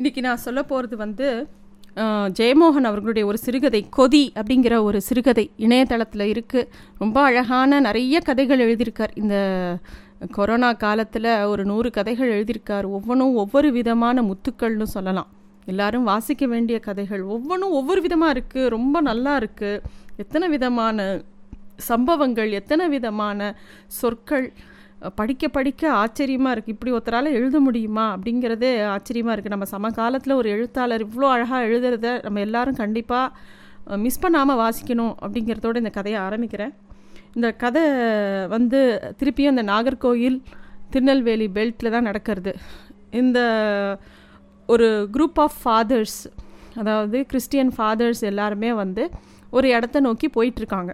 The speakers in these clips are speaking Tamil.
இன்றைக்கி நான் சொல்ல போகிறது வந்து ஜெயமோகன் அவர்களுடைய ஒரு சிறுகதை கொதி அப்படிங்கிற ஒரு சிறுகதை இணையதளத்தில் இருக்குது ரொம்ப அழகான நிறைய கதைகள் எழுதியிருக்கார். இந்த கொரோனா காலத்தில் ஒரு நூறு கதைகள் எழுதியிருக்கார். ஒவ்வொன்றும் ஒவ்வொரு விதமான முத்துக்கள்னு சொல்லலாம். எல்லாரும் வாசிக்க வேண்டிய கதைகள் ஒவ்வொன்றும் ஒவ்வொரு விதமாக இருக்குது ரொம்ப நல்லா இருக்குது எத்தனை விதமான சம்பவங்கள் எத்தனை விதமான சொற்கள் படிக்க படிக்க ஆச்சரியமாக இருக்குது இப்படி ஒருத்தரால் எழுத முடியுமா? அப்படிங்கிறதே ஆச்சரியமாக இருக்குது நம்ம சமகாலத்தில் ஒரு எழுத்தாளர் இவ்வளோ அழகாக எழுதுறத நம்ம எல்லாரும் கண்டிப்பாக மிஸ் பண்ணாமல் வாசிக்கணும் அப்படிங்கிறதோட இந்த கதையை ஆரம்பிக்கிறேன். இந்த கதை வந்து திருப்பியும் இந்த நாகர்கோயில் திருநெல்வேலி பெல்ட்டில் தான் நடக்கிறது. இந்த ஒரு குரூப் ஆஃப் ஃபாதர்ஸ் அதாவது கிறிஸ்டியன் ஃபாதர்ஸ் எல்லாருமே வந்து ஒரு இடத்த நோக்கி போயிட்டுருக்காங்க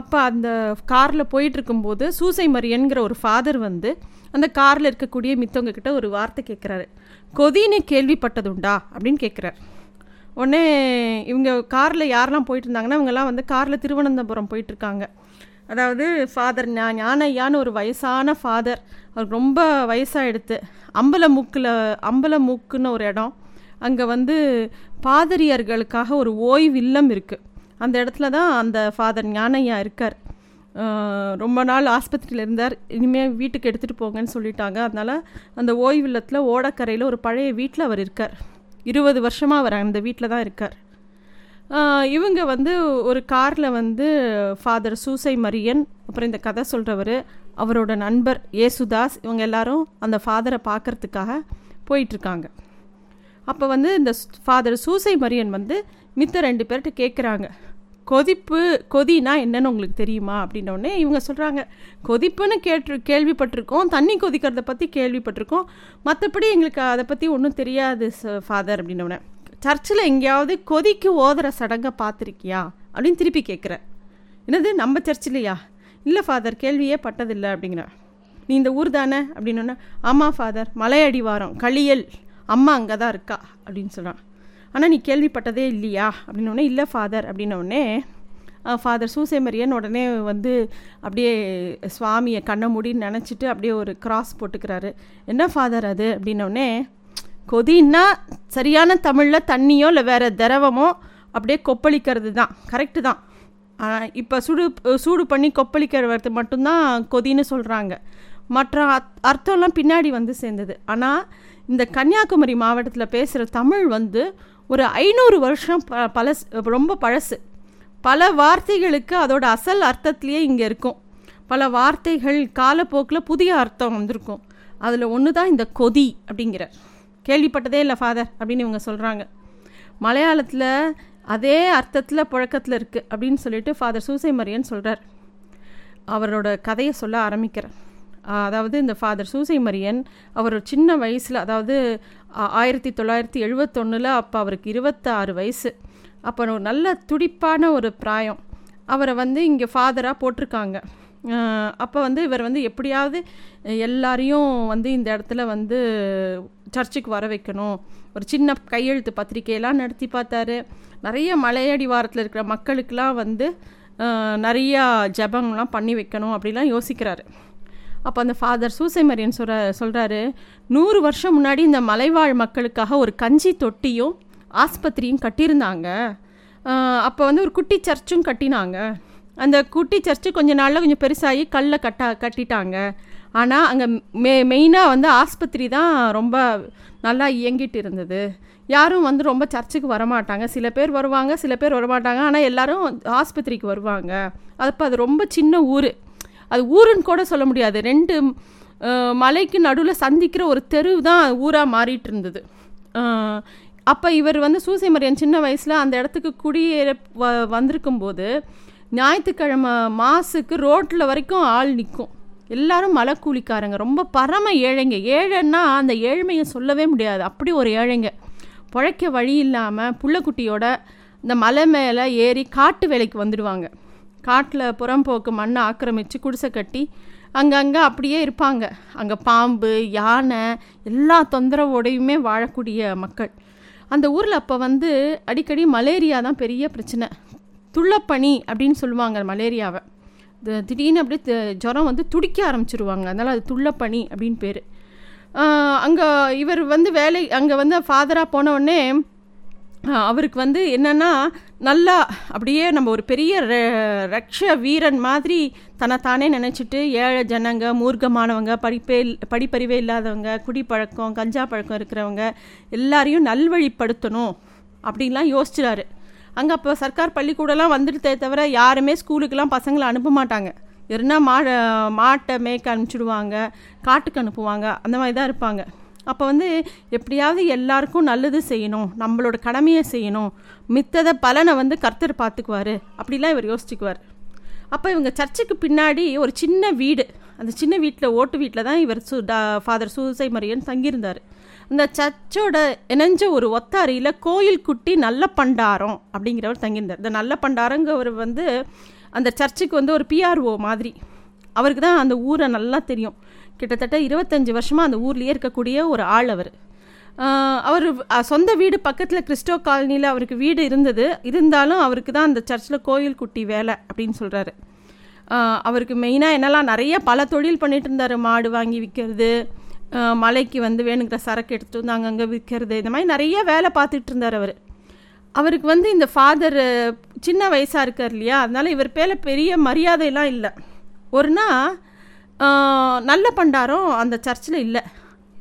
அப்போ அந்த காரில் போயிட்டுருக்கும்போது சூசை மரியன்கிற ஒரு ஃபாதர் வந்து அந்த காரில் இருக்கக்கூடிய மித்தவங்க கிட்ட ஒரு வார்த்தை கேட்குறாரு கொதின்னு கேள்விப்பட்டதுண்டா? அப்படின்னு கேட்குறாரு உடனே இவங்க காரில் யாரெல்லாம் போயிட்டு இருந்தாங்கன்னா இவங்கெல்லாம் வந்து காரில் திருவனந்தபுரம் போயிட்டுருக்காங்க. அதாவது ஃபாதர் ஞா ஞானையான்னு ஒரு வயசான ஃபாதர். அவருக்கு ரொம்ப வயசாகிடுத்து அம்பலமூக்கில் அம்பலமூக்குன்னு ஒரு இடம். அங்கே வந்து பாதிரியார்களுக்காக ஒரு ஓய்வு இல்லம் இருக்குது அந்த இடத்துல தான் அந்த ஃபாதர் ஞானையா இருக்கார். ரொம்ப நாள் ஆஸ்பத்திரியில் இருந்தார். இனிமேல் வீட்டுக்கு எடுத்துகிட்டு போங்கன்னு சொல்லிட்டாங்க. அதனால் அந்த ஓய்வு இல்லத்தில் ஓடக்கரையில் ஒரு பழைய வீட்டில் அவர் இருக்கார். இருபது வருஷமாக அவர் அந்த வீட்டில் தான் இருக்கார். இவங்க வந்து ஒரு காரில் வந்து ஃபாதர் சூசை மரியன் அப்புறம் இந்த கதை சொல்கிறவர் அவரோட நண்பர் ஏசுதாஸ் இவங்க எல்லாரும் அந்த ஃபாதரை பார்க்குறதுக்காக போயிட்டுருக்காங்க அப்போ வந்து இந்த ஃபாதர் சூசை மரியன் வந்து மித்த ரெண்டு பேர்கிட்ட கேட்குறாங்க கொதிப்பு கொதினா என்னன்னு உங்களுக்கு தெரியுமா? அப்படின்னோடனே இவங்க சொல்கிறாங்க கொதிப்புன்னு கேட்டு கேள்விப்பட்டிருக்கோம். தண்ணி கொதிக்கிறத பற்றி கேள்விப்பட்டிருக்கோம். மற்றபடி எங்களுக்கு அதை பற்றி ஒன்றும் தெரியாது ஃபாதர் அப்படின்னோடனே சர்ச்சில் எங்கேயாவது கொதிக்கு ஓதுற சடங்கை பார்த்துருக்கியா? அப்படின்னு திருப்பி கேட்குறேன் என்னது? நம்ம சர்ச்சிலையா இல்லை ஃபாதர் கேள்வியே பட்டதில்லை. அப்படிங்கிற. நீ இந்த ஊர் தானே? அப்படின்னோடனே ஆமாம் ஃபாதர் மலையடிவாரம் களியல் அம்மா அங்கே தான் இருக்கா? அப்படின்னு சொல்கிறான் ஆனால் நீ கேள்விப்பட்டதே இல்லையா? அப்படின்னோடனே இல்லை ஃபாதர் அப்படின்னோடனே ஃபாதர் சூசேமரியன் உடனே வந்து அப்படியே சுவாமியை கண்ணை மூடி நினச்சிட்டு அப்படியே ஒரு கிராஸ் போட்டுக்கிறாரு. என்ன ஃபாதர் அது? அப்படின்னோடனே கொதின்னா சரியான தமிழில் தண்ணியோ இல்லை வேறு திரவமோ அப்படியே கொப்பளிக்கிறது தான். கரெக்டு தான். இப்போ சுடு சூடு பண்ணி கொப்பளிக்கிறது மட்டும்தான் கொதின்னு சொல்கிறாங்க மற்ற அர்த்தம்லாம் பின்னாடி வந்து சேர்ந்தது. ஆனால் இந்த கன்னியாகுமரி மாவட்டத்தில் பேசுகிற தமிழ் வந்து ஒரு ஐநூறு வருஷம் ப பழசு ரொம்ப பழசு. பல வார்த்தைகளுக்கு அதோட அசல் அர்த்தத்திலேயே இங்கே இருக்கும். பல வார்த்தைகள் காலப்போக்கில் புதிய அர்த்தம் வந்திருக்கும். அதில் ஒன்று தான் இந்த கொதி அப்படிங்கிற கேள்விப்பட்டதே இல்லை ஃபாதர் அப்படின்னு இவங்க சொல்கிறாங்க மலையாளத்தில் அதே அர்த்தத்தில் புழக்கத்தில் இருக்குது அப்படின்னு சொல்லிட்டு ஃபாதர் சூசை மரியன் சொல்கிறார் அவரோட கதையை சொல்ல ஆரம்பிக்கிறேன் அதாவது இந்த ஃபாதர் சூசை மரியன் அவர் ஒரு சின்ன வயசில் அதாவது ஆயிரத்தி தொள்ளாயிரத்தி எழுபத்தொன்னில் அப்போ அவருக்கு இருபத்தாறு வயசு. அப்போ ஒரு நல்ல துடிப்பான ஒரு பிராயம். அவரை வந்து இங்கே ஃபாதராக போட்டிருக்காங்க. அப்போ வந்து இவர் வந்து எப்படியாவது எல்லாரையும் வந்து இந்த இடத்துல வந்து சர்ச்சுக்கு வர வைக்கணும். ஒரு சின்ன கையெழுத்து பத்திரிக்கையெல்லாம் நடத்தி பார்த்தாரு. நிறைய மலையடி வாரத்தில் இருக்கிற மக்களுக்கெல்லாம் வந்து நிறையா ஜபங்கள்லாம் பண்ணி வைக்கணும் அப்படிலாம் யோசிக்கிறாரு. அப்போ அந்த ஃபாதர் சூசை மரியன் சொல்கிறாரு நூறு வருஷம் முன்னாடி இந்த மலைவாழ் மக்களுக்காக ஒரு கஞ்சி தொட்டியும் ஆஸ்பத்திரியும் கட்டியிருந்தாங்க. அப்போ வந்து ஒரு குட்டி சர்ச்சும் கட்டினாங்க. அந்த குட்டி சர்ச்சு கொஞ்ச நாளில் கொஞ்சம் பெருசாகி கல்லை கட்டா கட்டிட்டாங்க. ஆனால் அங்கே மெ மெயினாக வந்து ஆஸ்பத்திரி தான் ரொம்ப நல்லா இயங்கிட்டு இருந்தது. யாரும் வந்து ரொம்ப சர்ச்சுக்கு வரமாட்டாங்க. சில பேர் வருவாங்க சில பேர் வரமாட்டாங்க. ஆனால் எல்லோரும் ஆஸ்பத்திரிக்கு வருவாங்க. அப்போ அது ரொம்ப சின்ன ஊர். அது ஊருன்னு கூட சொல்ல முடியாது. ரெண்டு மலைக்கு நடுவில் சந்திக்கிற ஒரு தெரு தான் ஊராக மாறிட்டு இருந்தது அப்போ இவர் வந்து சூசை மரியன் சின்ன வயசில் அந்த இடத்துக்கு குடியேற வ வந்திருக்கும்போது ஞாயிற்றுக்கிழமை மாசுக்கு ரோட்டில் வரைக்கும் ஆள் நிற்கும் எல்லாரும் மலை கூலிக்காரங்க ரொம்ப பரம ஏழைங்க. ஏழைன்னா அந்த ஏழ்மையை சொல்லவே முடியாது. அப்படி ஒரு ஏழைங்க. பிழைக்க வழி இல்லாமல் புள்ளக்குட்டியோட இந்த மலை மேலே ஏறி காட்டு வேலைக்கு வந்துடுவாங்க. காட்டில் புறம்போக்கு மண்ணை ஆக்கிரமித்து குடிசை கட்டி அங்கங்கே அப்படியே இருப்பாங்க. அங்கே பாம்பு யானை எல்லா தொந்தரவோடையுமே வாழக்கூடிய மக்கள். அந்த ஊரில் அப்போ வந்து அடிக்கடி மலேரியா தான் பெரிய பிரச்சனை. துள்ளப்பனி அப்படின்னு சொல்லுவாங்க மலேரியாவை. திடீர்னு அப்படியே ஜுரம் வந்து துடிக்க ஆரம்பிச்சிருவாங்க. அதனால் அது துள்ளப்பனி அப்படின்னு பேர். அங்கே இவர் வந்து வேலை அங்கே வந்து ஃபாதராக போன உடனே அவருக்கு வந்து என்னென்னா நல்லா அப்படியே நம்ம ஒரு பெரிய ரக்ஷ வீரன் மாதிரி தன்னைத்தானே நினச்சிட்டு ஏழை ஜனங்க மூர்க்கமானவங்க படிப்பே படிப்பறிவே இல்லாதவங்க குடிப்பழக்கம் கஞ்சா பழக்கம் இருக்கிறவங்க எல்லாரையும் நல்வழிப்படுத்தணும் அப்படின்லாம் யோசிச்சுறாரு. அங்கே அப்போ சர்க்கார் பள்ளிக்கூடலாம் வந்துடுதே தவிர யாருமே ஸ்கூலுக்கெல்லாம் பசங்களை அனுப்ப மாட்டாங்க. எதுனா மா மாட்டை மேய்க்க அனுப்பிச்சிடுவாங்க காட்டுக்கு அனுப்புவாங்க அந்த மாதிரி தான் இருப்பாங்க. அப்போ வந்து எப்படியாவது எல்லாருக்கும் நல்லது செய்யணும் நம்மளோட கடமையை செய்யணும். மித்தத பலனை வந்து கர்த்தர் பார்த்துக்குவார். அப்படிலாம் இவர் யோசிச்சுக்குவார். அப்போ இவங்க சர்ச்சுக்கு பின்னாடி ஒரு சின்ன வீடு. அந்த சின்ன வீட்டில் ஓட்டு வீட்டில் தான் இவர் சு டா ஃபாதர் சூசை மரியன் தங்கியிருந்தார். அந்த சர்ச்சோட இணைஞ்ச ஒரு ஒத்தாரியில் கோயில் குட்டி நல்ல பண்டாரம் அப்படிங்கிறவர் தங்கியிருந்தார். இந்த நல்ல பண்டாரங்கிறவர் வந்து அந்த சர்ச்சுக்கு வந்து ஒரு பிஆர்ஓ மாதிரி. அவருக்கு தான் அந்த ஊரை நல்லா தெரியும். கிட்டத்தட்ட இருபத்தஞ்சி வருஷமாக அந்த ஊர்லேயே இருக்கக்கூடிய ஒரு ஆள் அவர். அவர் சொந்த வீடு பக்கத்தில் கிறிஸ்டோ காலனியில் அவருக்கு வீடு இருந்தது. இருந்தாலும் அவருக்கு தான் அந்த சர்ச்சில் கோயில் குட்டி வேலை அப்படின்னு சொல்கிறாரு அவருக்கு மெயினாக என்னெல்லாம் நிறைய பல தொழில் பண்ணிட்டு இருந்தார். மாடு வாங்கி விற்கிறது மலைக்கு வந்து வேணுங்கிற சரக்கு எடுத்துகிட்டு வந்து அங்கங்கே விற்கிறது இந்த மாதிரி நிறைய வேலை பார்த்துட்டு இருந்தார் அவர். அவருக்கு வந்து இந்த ஃபாதர் சின்ன வயசாக இருக்கார் இல்லையா? அதனால் இவர் பேரில் பெரிய மரியாதையெல்லாம் இல்லை. ஒரு நாள் நல்ல பண்டாரம் அந்த சர்ச்சில் இல்லை.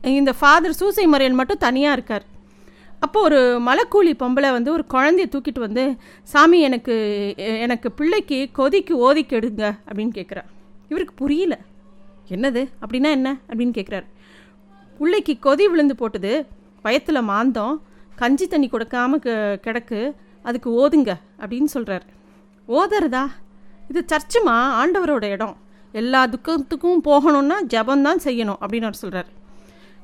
இந்த ஃபாதர் சூசை மறையன் மட்டும் தனியாக இருக்கார். அப்போ ஒரு மலைக்கூலி பொம்பளை வந்து ஒரு குழந்தைய தூக்கிட்டு வந்து சாமி எனக்கு எனக்கு பிள்ளைக்கு கொதிக்கு ஓதி கெடுங்க அப்படின்னு கேட்குறார் இவருக்கு புரியல. என்னது? அப்படின்னா என்ன? அப்படின்னு கேட்குறாரு. பிள்ளைக்கு கொதி விழுந்து போட்டது வயத்தில் மாந்தம் கஞ்சி தண்ணி கொடுக்காம கிடக்கு அதுக்கு ஓதுங்க அப்படின்னு சொல்கிறார் ஓதுறதா? இது சர்ச்சுமா? ஆண்டவரோட இடம். எல்லா துக்கத்துக்கும் போகணுன்னா ஜபந்தான் செய்யணும் அப்படின்னு அவர் சொல்கிறார்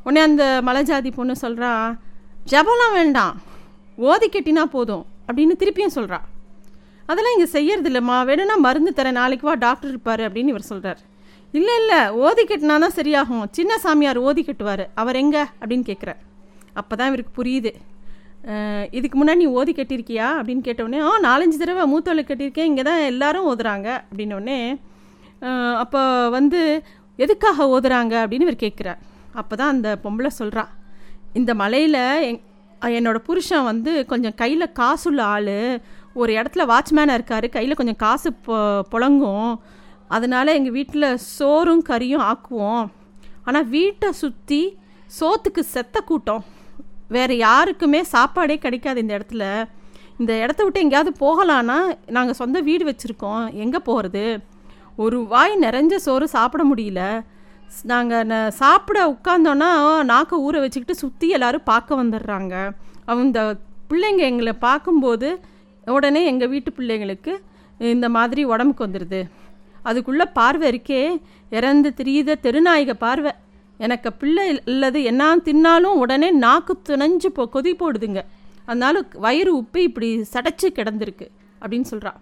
உடனே அந்த மலைஜாதி பொண்ணு சொல்கிறா ஜபம்லாம் வேண்டாம். ஓதி கட்டினா போதும் அப்படின்னு திருப்பியும் சொல்கிறா அதெல்லாம் இங்கே செய்யறது இல்லைம்மா வேணும்னா மருந்து தரேன். நாளைக்கு வா டாக்டர் இருப்பார் அப்படின்னு இவர் சொல்கிறார் இல்லை இல்லை. ஓதி கெட்டினா தான் சரியாகும். சின்ன சாமியார் ஓதி கட்டுவார். அவர் எங்கே? அப்படின்னு கேட்குறார் அப்போ தான் இவருக்கு புரியுது. இதுக்கு முன்னாடி நீ ஓதி கட்டியிருக்கியா? அப்படின்னு கேட்டவுடனே ஆ நாலஞ்சு தடவை மூத்தவளை கட்டியிருக்கேன். இங்கே தான் எல்லாரும் ஓதுறாங்க அப்படின்னோடனே அப்போ வந்து எதுக்காக ஓதுறாங்க? அப்படின்னு இவர் கேட்குறார். அப்போ தான் அந்த பொம்பளை சொல்கிறா இந்த மலையில் எங் என்னோடய புருஷன் வந்து கொஞ்சம் கையில் காசுள்ள ஆள். ஒரு இடத்துல வாட்ச்மேனாக இருக்கார். கையில் கொஞ்சம் காசு பொ புழங்கும். அதனால் எங்கள் வீட்டில் சோறும் கறியும் ஆக்குவோம். ஆனால் வீட்டை சுற்றி சோத்துக்கு செத்த கூட்டம். வேறு யாருக்குமே சாப்பாடே கிடைக்காது இந்த இடத்துல. இந்த இடத்த விட்டு எங்கேயாவது போகலான்னா நாங்கள் சொந்த வீடு வச்சுருக்கோம். எங்கே போகிறது ஒரு வாய் நிறைஞ்ச சோறு சாப்பிட முடியல. நாங்கள் ந சாப்பிட உட்காந்தோன்னா நாக்கை ஊற வச்சுக்கிட்டு சுற்றி எல்லோரும் பார்க்க வந்துடுறாங்க அவங்க பிள்ளைங்க எங்களை பார்க்கும்போது உடனே எங்கள் வீட்டு பிள்ளைங்களுக்கு இந்த மாதிரி உடம்புக்கு வந்துடுது அதுக்குள்ளே பார்வை இருக்கே இறந்து திரியுத தெருநாயக பார்வை. எனக்கு பிள்ளை இல்லது என்ன தின்னாலும் உடனே நாக்கு துணைஞ்சு போ கொதி போடுதுங்க. அதனால வயிறு உப்பு இப்படி சடைச்சு கிடந்திருக்கு அப்படின்னு சொல்கிறான்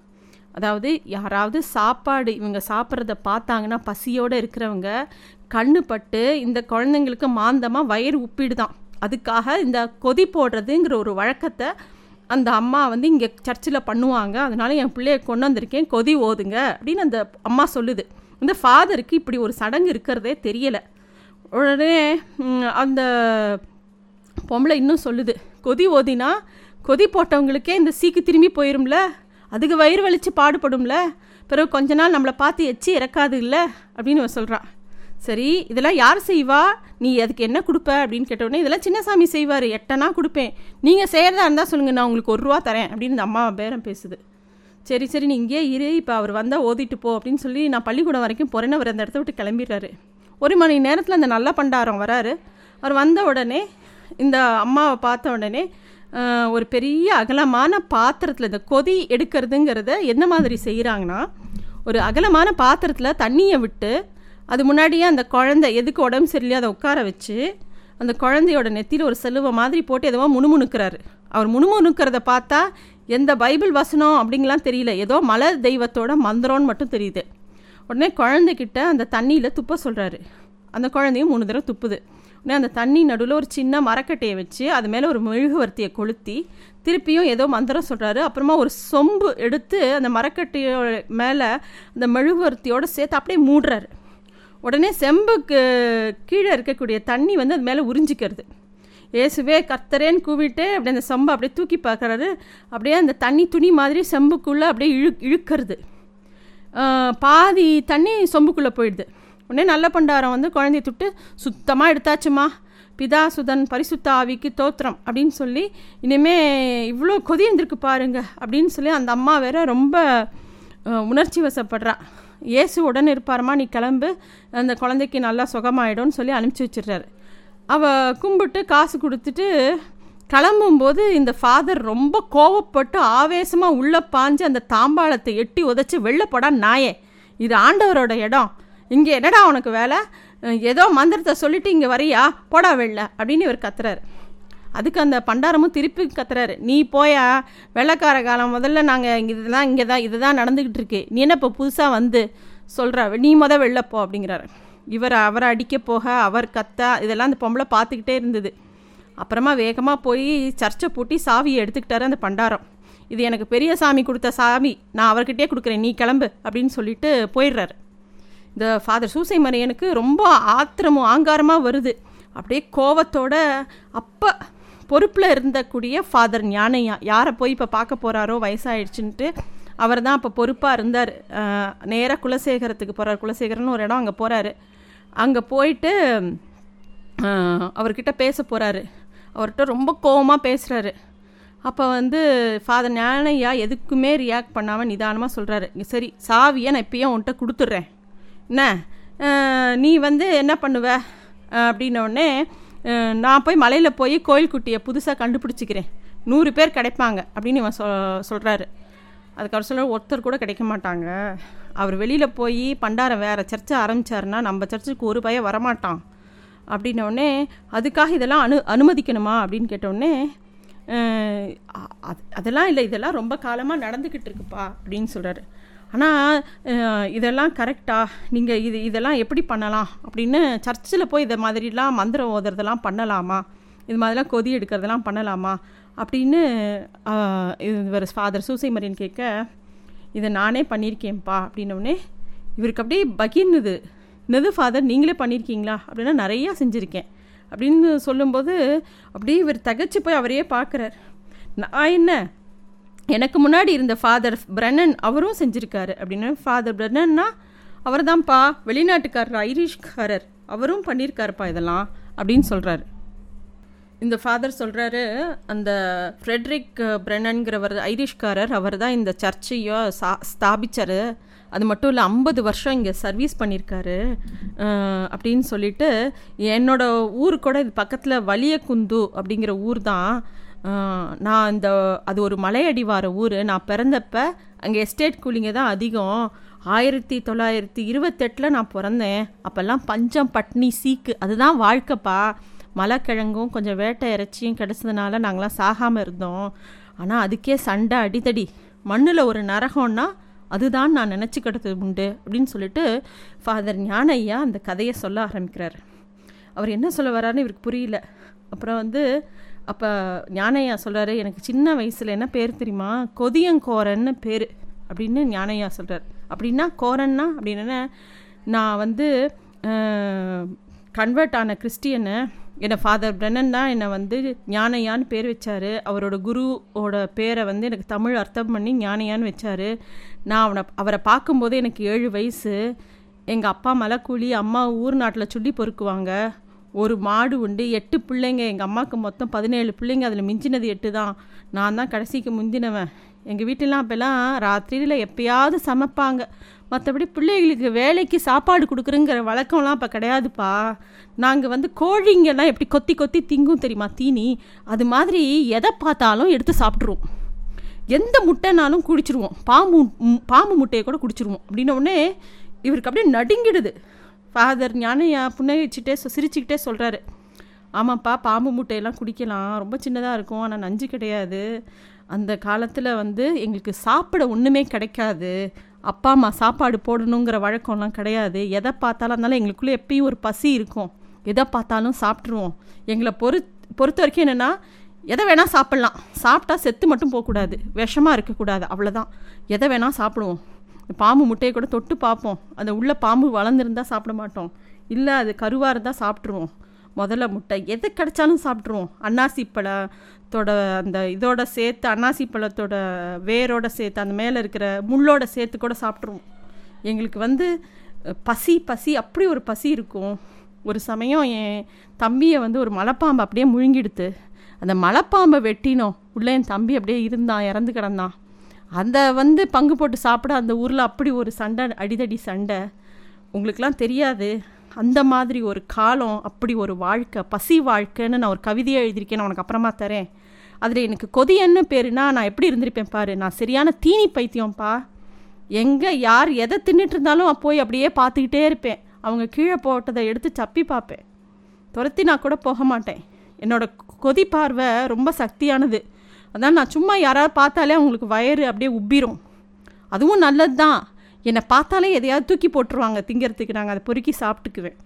அதாவது யாராவது சாப்பாடு இவங்க சாப்பிட்றத பார்த்தாங்கன்னா பசியோடு இருக்கிறவங்க கண்ணு பட்டு இந்த குழந்தைங்களுக்கு மாந்தமாக வயிறு உப்பிடுதான். அதுக்காக இந்த கொதி போடுறதுங்கிற ஒரு வழக்கத்தை அந்த அம்மா வந்து இங்கே சர்ச்சில் பண்ணுவாங்க. அதனால என் பிள்ளைய கொண்டு வந்திருக்கேன் கொதி ஓதுங்க அப்படின்னு அந்த அம்மா சொல்லுது. இந்த ஃபாதருக்கு இப்படி ஒரு சடங்கு இருக்கிறதே தெரியலை. உடனே அந்த பொம்பளை இன்னும் சொல்லுது கொதி ஓதினா கொதி போட்டவங்களுக்கே இந்த சீக்கு திரும்பி போயிரும்ல? அதுக்கு வயிறு வலித்து பாடுபடும்ல? பிறகு கொஞ்ச நாள் நம்மளை பார்த்து எச்சி இறக்காது இல்லை? அப்படின்னு சொல்கிறான் சரி இதெல்லாம் யார் செய்வா? நீ அதுக்கு என்ன கொடுப்ப? அப்படின்னு கேட்டவுடனே இதெல்லாம் சின்னசாமி செய்வார். எட்டனா கொடுப்பேன். நீங்கள் செய்கிறதா இருந்தால் சொல்லுங்கள் நான் உங்களுக்கு ஒரு ரூபா தரேன். அப்படின்னு இந்த அம்மா பேரம் பேசுது. சரி சரி நீ இங்கே இரு. இப்போ அவர் வந்தால் ஓதிட்டு போ அப்படின்னு சொல்லி நான் பள்ளிக்கூடம் வரைக்கும் போகிறேன்னு அவர் அந்த இடத்த விட்டு கிளம்பிடுறாரு. ஒரு மணி நேரத்தில் அந்த நல்ல பண்டாரம் வராரு. அவர் வந்த உடனே இந்த அம்மாவை பார்த்த உடனே ஒரு பெரிய அகலமான பாத்திரத்தில் இந்த கொதி எடுக்கிறதுங்கிறத என்ன மாதிரி செய்கிறாங்கன்னா ஒரு அகலமான பாத்திரத்தில் தண்ணியை விட்டு அது முன்னாடியே அந்த குழந்தை எதுக்கு உடம்பு சரியில்லையோ அதை உட்கார வச்சு அந்த குழந்தையோட நெத்தியில் ஒரு செலுவை மாதிரி போட்டு எதுவோ முணுமுணுக்கிறாரு. அவர் முணுமுணுக்கிறத பார்த்தா எந்த பைபிள் வசனம்? அப்படிங்கலாம் தெரியல. ஏதோ மலர் தெய்வத்தோட மந்திரம்னு மட்டும் தெரியுது. உடனே குழந்தைக்கிட்ட அந்த தண்ணியில் துப்ப சொல்கிறாரு அந்த குழந்தையும் மூணு தடவை துப்புது. உடனே அந்த தண்ணி நடுவில் ஒரு சின்ன மரக்கட்டையை வச்சு அது மேலே ஒரு மெழுகுவர்த்தியை கொளுத்தி திருப்பியும் ஏதோ மந்திரம் சொல்கிறாரு அப்புறமா ஒரு சொம்பு எடுத்து அந்த மரக்கட்டையோ மேலே அந்த மெழுகுவர்த்தியோடு சேர்த்து அப்படியே மூடுறாரு. உடனே செம்புக்கு கீழே இருக்கக்கூடிய தண்ணி வந்து அது மேலே உறிஞ்சிக்கிறது. ஏசுவே கர்த்தரேன்னு கூவிட்டு அப்படியே அந்த செம்பை அப்படியே தூக்கி பார்க்குறாரு. அப்படியே அந்த தண்ணி துணி மாதிரி செம்புக்குள்ளே அப்படியே இழு இழுக்கிறது. பாதி தண்ணி சொம்புக்குள்ளே போயிடுது. உடனே நல்ல பண்டாரம் வந்து குழந்தைய தொட்டு சுத்தமாக எடுத்தாச்சுமா. பிதா சுதன் பரிசுத்த ஆவிக்கு தோத்திரம். அப்படின்னு சொல்லி இனிமே இவ்வளோ கொதி இருந்திருக்கு பாருங்க அப்படின்னு சொல்லி அந்த அம்மா வேற ரொம்ப உணர்ச்சி வசப்படுறா. இயேசு உடனே இருப்பாரம்மா நீ கிளம்பு. அந்த குழந்தைக்கு நல்லா சுகமாயிடும்னு சொல்லி அனுப்பிச்சி வச்சிடுறாரு. அவள் கும்பிட்டு காசு கொடுத்துட்டு கிளம்பும்போது இந்த ஃபாதர் ரொம்ப கோவப்பட்டு ஆவேசமாக உள்ளே பாஞ்சு அந்த தாம்பாளத்தை எட்டி உதச்சி வெளில நாயே. இது ஆண்டவரோட இடம். இங்கே என்னடா உனக்கு வேலை? ஏதோ மந்திரத்தை சொல்லிவிட்டு இங்கே வரியா? போடா வெளில அப்படின்னு இவர் கத்துறாரு. அதுக்கு அந்த பண்டாரமும் திருப்பி கத்துறாரு. நீ போயா? வெள்ளக்கார காலம் முதல்ல நாங்கள் இங்கே இதுதான் இங்கே தான் இதுதான் நடந்துக்கிட்டு இருக்கு. நீ என்ன இப்போ புதுசாக வந்து சொல்கிற நீ முத வெளில போ அப்படிங்கிறாரு. இவர் அவரை அடிக்க போக அவர் கத்தா இதெல்லாம் அந்த பொம்பளை பார்த்துக்கிட்டே இருந்தது. அப்புறமா வேகமாக போய் சர்ச்சை பூட்டி சாவியை எடுத்துக்கிட்டாரு அந்த பண்டாரம். இது எனக்கு பெரிய சாமி கொடுத்த சாமி நான் அவர்கிட்டே கொடுக்குறேன் நீ கிளம்பு அப்படின்னு சொல்லிட்டு போயிடுறாரு. இந்த ஃபாதர் சூசை மரியனுக்கு ரொம்ப ஆத்திரமும் ஆங்காரமாக வருது. அப்படியே கோவத்தோட அப்போ பொறுப்பில் இருந்தக்கூடிய ஃபாதர் ஞானையா யாரை போய் இப்போ பார்க்க போகிறாரோ வயசாகிடுச்சுன்ட்டு அவர் தான் அப்போ பொறுப்பாக இருந்தார். நேராக குலசேகரத்துக்கு போகிறார் குலசேகரன்னு ஒரு இடம் அங்கே போகிறாரு அங்கே போயிட்டு அவர்கிட்ட பேச போகிறாரு அவர்கிட்ட ரொம்ப கோபமாக பேசுகிறாரு அப்போ வந்து ஃபாதர் ஞானையா எதுக்குமே ரியாக்ட் பண்ணாமல் நிதானமாக சொல்கிறாரு சரி சாவியை நான் இப்போயே உன்கிட்ட கொடுத்துட்றேன். என்ன? நீ வந்து என்ன பண்ணுவ? அப்படின்னோடனே நான் போய் மலையில் போய் கோயில் குட்டியை புதுசாக கண்டுபிடிச்சிக்கிறேன். நூறு பேர் கிடைப்பாங்க அப்படின்னு இவன் சொ சொல்கிறாரு அதுக்கப்புறம் சொல்ல ஒருத்தர் கூட கிடைக்க மாட்டாங்க. அவர் வெளியில் போய் பண்டாரம் வேறு சர்ச்சை ஆரம்பித்தாருன்னா நம்ம சர்ச்சுக்கு ஒரு பையன் வரமாட்டான். அப்படின்னோடனே அதுக்காக இதெல்லாம் அனு அனுமதிக்கணுமா? அப்படின்னு கேட்டோடனே அதெல்லாம் இல்லை இதெல்லாம் ரொம்ப காலமாக நடந்துக்கிட்டு இருக்குப்பா அப்படின்னு சொல்கிறாரு ஆனால் இதெல்லாம் கரெக்டாக நீங்கள் இது இதெல்லாம் எப்படி பண்ணலாம் அப்படின்னு சர்ச்சில் போய் இதை மாதிரிலாம் மந்திரம் ஓதுறதெல்லாம் பண்ணலாமா? இது மாதிரிலாம் கொதி எடுக்கிறதெல்லாம் பண்ணலாமா? அப்படின்னு இவர் ஃபாதர் சூசை மரியன் கேட்க இதை நானே பண்ணியிருக்கேன்ப்பா அப்படின்னோடனே இவருக்கு அப்படியே பகிர்னுது. என்னது ஃபாதர் நீங்களே பண்ணியிருக்கீங்களா? அப்படின்னா நிறையா செஞ்சுருக்கேன். அப்படின்னு சொல்லும்போது அப்படியே இவர் தகச்சு போய் அவரையே பார்க்குறார். நான் என்ன எனக்கு முன்னாடி இருந்த ஃபாதர் பிரன்னன் அவரும் செஞ்சுருக்காரு. அப்படின்னு ஃபாதர் பிரன்னன்னா அவர் தான்ப்பா வெளிநாட்டுக்காரர் ஐரிஷ்காரர். அவரும் பண்ணியிருக்காருப்பா இதெல்லாம் அப்படின்னு சொல்கிறாரு இந்த ஃபாதர் சொல்கிறாரு அந்த ஃப்ரெட்ரிக் பிரன்னன்கிறவர் ஐரிஷ்காரர் அவர் தான் இந்த சர்ச்சையோ சா ஸ்தாபித்தார் அது மட்டும் இல்லை ஐம்பது வருஷம் இங்கே சர்வீஸ் பண்ணியிருக்காரு அப்படின்னு சொல்லிட்டு என்னோடய ஊர் கூட இது பக்கத்தில் வலியக்குந்து அப்படிங்கிற ஊர் தான் நான் அந்த அது ஒரு மலையடிவார ஊர். நான் பிறந்தப்ப அங்கே எஸ்டேட் கூலிங்க தான் அதிகம். ஆயிரத்தி தொள்ளாயிரத்தி இருபத்தெட்டில் நான் பிறந்தேன். அப்போல்லாம் பஞ்சம் பட்னி சீக்கு. அதுதான் வாழ்க்கைப்பா. மலைக்கிழங்கும் கொஞ்சம் வேட்டை இறைச்சியும் கிடச்சதுனால நாங்களாம் சாகாமல் இருந்தோம். ஆனால் அதுக்கே சண்டை அடித்தடி மண்ணில் ஒரு நரகம்னா அதுதான் நான் நினச்சிக்கிட்டது உண்டு அப்படின்னு சொல்லிட்டு ஃபாதர் ஞானையா அந்த கதையை சொல்ல ஆரம்பிக்கிறார். அவர் என்ன சொல்ல வர்றாருன்னு இவருக்கு புரியல. அப்புறம் வந்து அப்போ ஞானையா சொல்கிறாரு எனக்கு சின்ன வயசில் என்ன பேர் தெரியுமா? கொதியங்கோரன்னு பேர். அப்படின்னு ஞானையா சொல்கிறார் அப்படின்னா கோரன்னா அப்படின்னு நான் வந்து கன்வெர்ட் ஆன கிறிஸ்டியனை. என்னை ஃபாதர் பிரன்னன் தான் என்னை வந்து ஞானையான்னு பேர் வச்சார். அவரோட குருவோட பேரை வந்து எனக்கு தமிழ் அர்த்தம் பண்ணி ஞானையான்னு வச்சார். நான் அவனை அவரை பார்க்கும்போது எனக்கு ஏழு வயசு. எங்கள் அப்பா மலைக்கூலி அம்மா ஊர் நாட்டில் சுள்ளி பொறுக்குவாங்க. ஒரு மாடு உண்டு எட்டு பிள்ளைங்க எங்கள் அம்மாவுக்கு மொத்தம் பதினேழு பிள்ளைங்க அதில் மிஞ்சினது எட்டு தான். நான் தான் கடைசிக்கு முந்தினவன். எங்கள் வீட்டிலாம் அப்போல்லாம் ராத்திரியில் எப்பயாவது சமைப்பாங்க. மற்றபடி பிள்ளைகளுக்கு வேலைக்கு சாப்பாடு கொடுக்குறங்கிற வழக்கம்லாம் இப்போ கிடையாதுப்பா. நாங்கள் வந்து கோழிங்கெல்லாம் எப்படி கொத்தி கொத்தி திங்கும் தெரியுமா தீனி? அது மாதிரி எதை பார்த்தாலும் எடுத்து சாப்பிட்ருவோம் எந்த முட்டைனாலும் குடிச்சிருவோம். பாம்பு பாம்பு முட்டையை கூட குடிச்சிருவோம். அப்படின்ன உடனே இவருக்கு அப்படியே நடுங்கிடுது. ஃபாதர் ஞானையா புன்னகிச்சிட்டே சிரிச்சுக்கிட்டே சொல்கிறாரு ஆமாப்பா பாம்பு முட்டையெல்லாம் குடிக்கலாம். ரொம்ப சின்னதாக இருக்கும். ஆனால் நஞ்சு கிடையாது. அந்த காலத்தில் வந்து எங்களுக்கு சாப்பிட ஒன்றுமே கிடைக்காது. அப்பா அம்மா சாப்பாடு போடணுங்கிற வழக்கம்லாம் கிடையாது. எதை பார்த்தாலும் இருந்தாலும் எங்களுக்குள்ளே எப்பயும் ஒரு பசி இருக்கும். எதை பார்த்தாலும் சாப்பிட்ருவோம் எங்களை பொறு பொறுத்த வரைக்கும் என்னென்னா எதை வேணால் சாப்பிட்லாம். சாப்பிட்டா செத்து மட்டும் போகக்கூடாது. விஷமாக இருக்கக்கூடாது. அவ்வளோதான் எதை வேணால் சாப்பிடுவோம். பாம்பு முட்டையை கூட தொட்டு பார்ப்போம். அந்த உள்ள பாம்பு வளர்ந்துருந்தா சாப்பிட மாட்டோம். இல்லை அது கருவாக இருந்தால் சாப்பிட்ருவோம் முதல்ல முட்டை. எது கிடைச்சாலும் சாப்பிட்ருவோம் அன்னாசி பழத்தோட அந்த இதோட சேர்த்து அன்னாசி பழத்தோட வேரோட சேர்த்து அந்த மேலே இருக்கிற முள்ளோட சேர்த்து கூட சாப்பிட்ருவோம் எங்களுக்கு வந்து பசி பசி அப்படி ஒரு பசி இருக்கும். ஒரு சமயம் என் தம்பியை வந்து ஒரு மலைப்பாம்பு அப்படியே முழுங்கிடுத்து. அந்த மலைப்பாம்பை வெட்டினோம். உள்ளே என் தம்பி அப்படியே இருந்தான் இறந்து கிடந்தான். அந்த வந்து பங்கு போட்டு சாப்பிட அந்த ஊரில் அப்படி ஒரு சண்டை அடிதடி சண்டை உங்களுக்கெலாம் தெரியாது. அந்த மாதிரி ஒரு காலம் அப்படி ஒரு வாழ்க்கை பசி வாழ்க்கைன்னு நான் ஒரு கவிதையை எழுதியிருக்கேன் நான் உனக்கு அப்புறமா தரேன். அதில் எனக்கு கொதியன்னு பேருனா நான் எப்படி இருந்திருப்பேன் பாரு நான் சரியான தீனி பைத்தியம்ப்பா எங்கே யார் எதை தின்னுட்டு இருந்தாலும் போய் அப்படியே பார்த்துக்கிட்டே இருப்பேன். அவங்க கீழே போட்டதை எடுத்து சப்பி பார்ப்பேன். துரத்தி நான் கூட போக மாட்டேன். என்னோடய கொதி பார்வை ரொம்ப சக்தியானது. அதான் நான் சும்மா யாராவது பார்த்தாலே அவங்களுக்கு வயறு அப்படியே உப்பிரும். அதுவும் நல்லது தான் என்னை பார்த்தாலே எதையாவது தூக்கி போட்டுருவாங்க திங்கிறதுக்கு. நாங்கள் அதை பொறுக்கி சாப்பிட்டுக்குவேன்.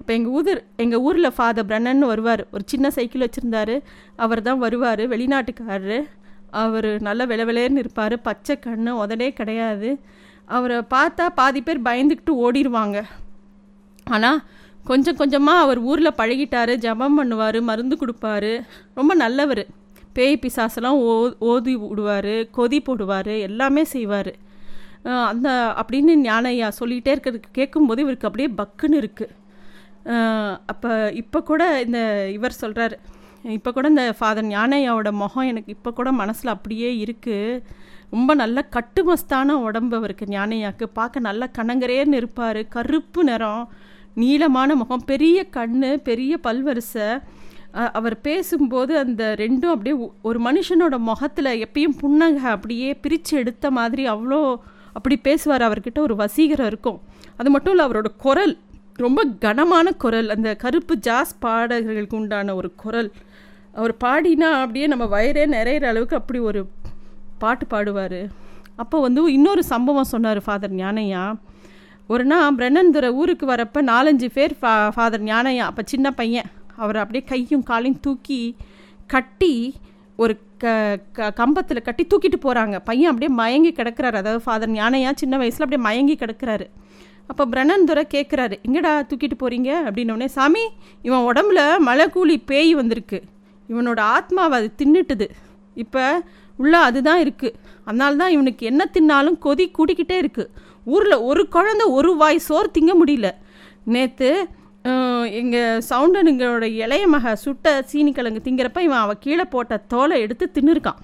இப்போ எங்கள் ஊர் எங்கள் ஊரில் ஃபாதர் பிரண்ணன் வருவார். ஒரு சின்ன சைக்கிள் வச்சுருந்தாரு. அவர் தான் வருவார் வெளிநாட்டுக்காரரு. அவர் நல்ல வில இருப்பார். பச்சை கண்ணு உதடே கிடையாது. அவரை பார்த்தா பாதி பேர் பயந்துக்கிட்டு ஓடிடுவாங்க ஆனால் கொஞ்சம் கொஞ்சமாக அவர் ஊரில் பழகிட்டார். ஜபம் பண்ணுவார் மருந்து கொடுப்பாரு. ரொம்ப நல்லவர். பேய் பிசாசெல்லாம் ஓ ஓதி விடுவார் கொதி போடுவார் எல்லாமே செய்வார். அந்த அப்படின்னு ஞானையா சொல்லிகிட்டே இருக்கிறதுக்கு கேட்கும்போது இவருக்கு அப்படியே பக்குன்னு இருக்குது அப்போ இப்போ கூட இந்த இவர் சொல்கிறார் இப்போ கூட இந்த ஃபாதர் ஞானையாவோட முகம் எனக்கு இப்போ கூட மனசில் அப்படியே இருக்குது ரொம்ப நல்ல கட்டுமஸ்தான உடம்பு அவருக்கு ஞானையாக்கு. பார்க்க நல்ல கணங்கரேன்னு இருப்பார். கருப்பு நிறம் நீளமான முகம் பெரிய கண் பெரிய பல்வரிசை. அவர் பேசும்போது அந்த ரெண்டும் அப்படியே ஒரு மனுஷனோட முகத்தில் எப்பயும் புன்னகை அப்படியே பிரித்து எடுத்த மாதிரி அவ்வளோ அப்படி பேசுவார் அவர்கிட்ட ஒரு வசீகரம் இருக்கும். அது மட்டும் இல்லை அவரோட குரல் ரொம்ப கனமான குரல் அந்த கருப்பு ஜாஸ் பாடகர்களுக்கு உண்டான ஒரு குரல். அவர் பாடினா அப்படியே நம்ம வயிறே நிறையிற அளவுக்கு அப்படி ஒரு பாட்டு பாடுவார். அப்போ வந்து இன்னொரு சம்பவம் சொன்னார் ஃபாதர் ஞானையா. ஒரு நாள் பிரண்ணந்துரை ஊருக்கு வரப்போ நாலஞ்சு பேர் ஃபா ஃபாதர் ஞானையா அப்போ சின்ன பையன். அவரை அப்படியே கையும் காலையும் தூக்கி கட்டி ஒரு க க கம்பத்தில் கட்டி தூக்கிட்டு போகிறாங்க பையன் அப்படியே மயங்கி கிடக்கிறாரு. அதாவது ஃபாதர் ஞானையா சின்ன வயசில் அப்படியே மயங்கி கிடக்கிறாரு. அப்போ பிரண்ணன் துரை கேட்குறாரு எங்கடா தூக்கிட்டு போகிறீங்க அப்படின்னோடனே சாமி இவன் உடம்புல மலை கூலி பேய் வந்திருக்கு. இவனோட ஆத்மாவை அது தின்னுட்டுது. இப்போ உள்ள அதுதான் இருக்குது அதனால தான் இவனுக்கு என்ன தின்னாலும் கொதி கூடிக்கிட்டே இருக்குது ஊரில் ஒரு குழந்த ஒரு வாய் சோறு திங்க முடியல. நேற்று எங்கள் சவுண்டனுங்களோட இளைய மக சுட்ட சீனிக்கிழங்கு திங்கிறப்ப இவன் அவள் கீழே போட்ட தோலை எடுத்து தின்னுருக்கான்.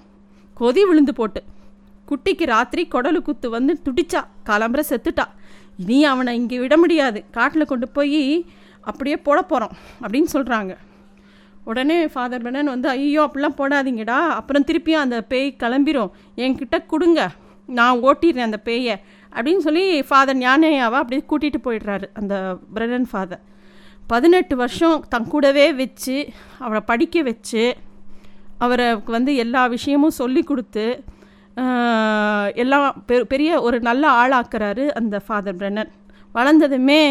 கொதி விழுந்து போட்டு. குட்டிக்கு ராத்திரி குடலு குத்து வந்து துடிச்சா காலம்புற செத்துட்டா. இனி அவனை இங்கே விட முடியாது. காட்டில் கொண்டு போய் அப்படியே போட போகிறோம் அப்படின்னு சொல்கிறாங்க உடனே ஃபாதர் பெனன் வந்து ஐயோ அப்படிலாம் போடாதீங்கடா. அப்புறம் திருப்பியும் அந்த பேய் கிளம்பிடும் என்கிட்ட கொடுங்க. நான் ஓட்டிடுறேன் அந்த பேயை. அப்படின்னு சொல்லி ஃபாதர் ஞானேயாவை அப்படியே கூட்டிகிட்டு போயிடுறாரு அந்த பிரனன் ஃபாதர் பதினெட்டு வருஷம் தன் கூடவே வச்சு அவரை படிக்க வச்சு அவரை வந்து எல்லா விஷயமும் சொல்லி கொடுத்து எல்லாம் பெரிய ஒரு நல்ல ஆளாக்குறாரு அந்த ஃபாதர் பிரன்னன் வளர்ந்ததுமே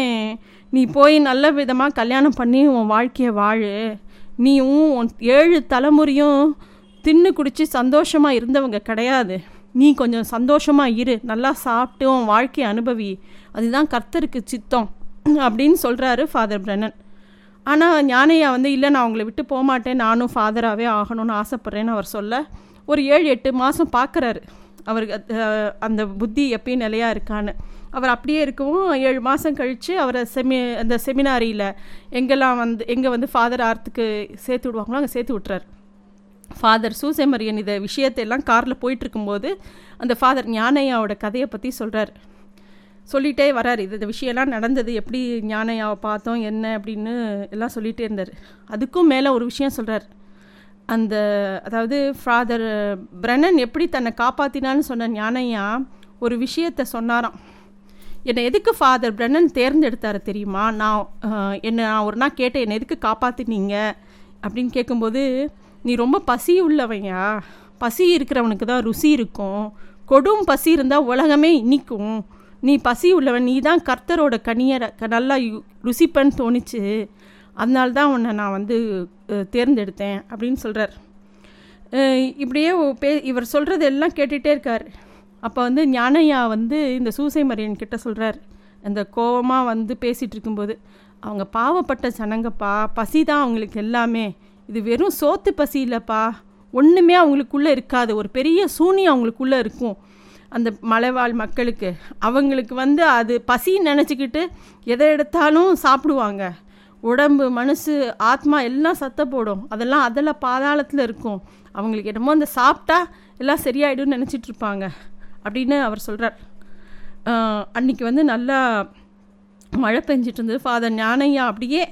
நீ போய் நல்ல விதமாக கல்யாணம் பண்ணி உன் வாழ்க்கையை வாழு. நீயும் உன் ஏழு தலைமுறையும் தின்னு குடித்து சந்தோஷமாக இருந்தவங்க கிடையாது. நீ கொஞ்சம் சந்தோஷமாக இரு. நல்லா சாப்பிட்டு உன் வாழ்க்கையை அனுபவி. அதுதான் கர்த்தருக்கு சித்தம். அப்படின்னு சொல்கிறாரு ஃபாதர் பிரனன் ஆனால் ஞானையா வந்து இல்லை நான் அவங்கள விட்டு போக மாட்டேன். நானும் ஃபாதராகவே ஆகணும்னு ஆசைப்பட்றேன்னு அவர் சொல்ல ஒரு ஏழு எட்டு மாதம் பார்க்குறாரு அவருக்கு அந்த புத்தி எப்பயும் நிலையாக இருக்கான்னு. அவர் அப்படியே இருக்கவும் ஏழு மாதம் கழித்து அவரை செமி அந்த செமினாரியில் எங்கெல்லாம் வந்து எங்கே வந்து ஃபாதர் ஆர்த்துக்கு சேர்த்து விடுவாங்களோ அங்கே சேர்த்து விட்டுறாரு. ஃபாதர் சூசேமரியன் இதை விஷயத்தையெல்லாம் காரில் போயிட்டுருக்கும்போது அந்த ஃபாதர் ஞானையாவோட கதையை பற்றி சொல்கிறார் சொல்லிகிட்டே வரார். இது இந்த விஷயம்லாம் நடந்தது. எப்படி ஞானையாவை பார்த்தோம் என்ன அப்படின்னு எல்லாம் சொல்லிகிட்டே இருந்தார். அதுக்கும் மேலே ஒரு விஷயம் சொல்கிறார் அந்த அதாவது ஃபாதர் பிரனன் எப்படி தன்னை காப்பாற்றினான்னு சொன்ன ஞானையா ஒரு விஷயத்தை சொன்னாராம். என்னை எதுக்கு ஃபாதர் பிரனன் தேர்ந்தெடுத்தார் தெரியுமா? நான் என்னை நான் ஒரு நாள் கேட்டேன் என்னை எதுக்கு காப்பாற்றினீங்க அப்படின்னு கேட்கும்போது நீ ரொம்ப பசி உள்ளவையா? பசி இருக்கிறவனுக்கு தான் ருசி இருக்கும். கொடும் பசி இருந்தால் உலகமே இனிக்கும். நீ பசி உள்ளவன் நீ தான் கர்த்தரோட கனியரை நல்லா ருசிப்பன்னு தோணுச்சு அதனால தான் உன்னை நான் வந்து தேர்ந்தெடுத்தேன் அப்படின்னு சொல்கிறார் இப்படியே பே இவர் சொல்கிறது எல்லாம் கேட்டுகிட்டே இருக்கார். அப்போ வந்து ஞானையா வந்து இந்த சூசை மரியன் கிட்ட சொல்கிறார் அந்த கோவமாக வந்து பேசிகிட்டு இருக்கும்போது அவங்க பாவப்பட்ட ஜனங்கப்பா பசி தான் அவங்களுக்கு எல்லாமே. இது வெறும் சோத்து பசி இல்லைப்பா. ஒன்றுமே அவங்களுக்குள்ளே இருக்காது. ஒரு பெரிய சூனி அவங்களுக்குள்ளே இருக்கும். அந்த மலைவாழ் மக்களுக்கு அவங்களுக்கு வந்து அது பசின்னு நினச்சிக்கிட்டு எதை எடுத்தாலும் சாப்பிடுவாங்க. உடம்பு மனசு ஆத்மா எல்லாம் சத்த போடும். அதெல்லாம் அதில் பாதாளத்தில் இருக்கும். அவங்களுக்கு என்னமோ அந்த சாப்பிட்டா எல்லாம் சரியாயிடும்னு நினச்சிட்டு இருப்பாங்க. அப்படின்னு அவர் சொல்கிறார் அன்றைக்கி வந்து நல்லா மழை பெஞ்சிட்டு இருந்தது. ஃபாதர் ஞானையா அப்படியே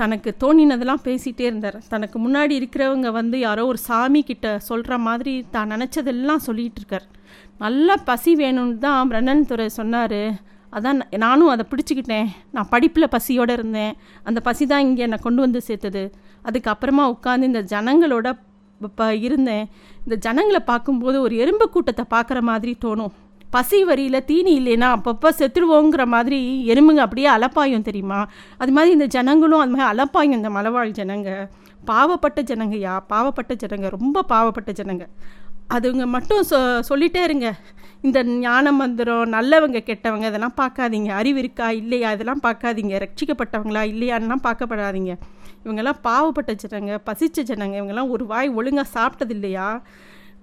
தனக்கு தோணினதெல்லாம் பேசிகிட்டே இருந்தார். தனக்கு முன்னாடி இருக்கிறவங்க வந்து யாரோ ஒரு சாமி கிட்ட சொல்கிற மாதிரி தான் நினச்சதெல்லாம் சொல்லிகிட்டு இருக்கார். நல்லா பசி வேணும்னு தான் பிரண்ணன் துறை சொன்னார். அதான் நானும் அதை பிடிச்சிக்கிட்டேன். நான் படிப்பில் பசியோடு இருந்தேன். அந்த பசி தான் இங்கே என்னை கொண்டு வந்து சேர்த்தது. அதுக்கப்புறமா உட்காந்து இந்த ஜனங்களோட இப்போ இருந்தேன். இந்த ஜனங்களை பார்க்கும்போது ஒரு எறும்பு கூட்டத்தை பார்க்குற மாதிரி தோணும். பசி வரியில் தீனி இல்லைன்னா அப்பப்போ செத்துடுவோங்கிற மாதிரி எறும்புங்க அப்படியே அலப்பாயும் தெரியுமா? அது மாதிரி இந்த ஜனங்களும் அது மாதிரி அலப்பாயும் இந்த மலைவாழ் ஜனங்க. பாவப்பட்ட ஜனங்கய்யா? பாவப்பட்ட ஜனங்க. ரொம்ப பாவப்பட்ட ஜனங்க. அதுங்க மட்டும் சொ சொல்லிட்டே இருங்க. இந்த ஞான மந்திரம் நல்லவங்க கெட்டவங்க இதெல்லாம் பார்க்காதீங்க. அறிவு இருக்கா? இல்லையா? இதெல்லாம் பார்க்காதீங்க. ரட்சிக்கப்பட்டவங்களா? இல்லையான்லாம் பார்க்கப்படாதீங்க. இவங்கெல்லாம் பாவப்பட்ட ஜனங்க பசிச்ச ஜனங்க. இவங்கெல்லாம் ஒரு வாய் ஒழுங்காக சாப்பிட்டது இல்லையா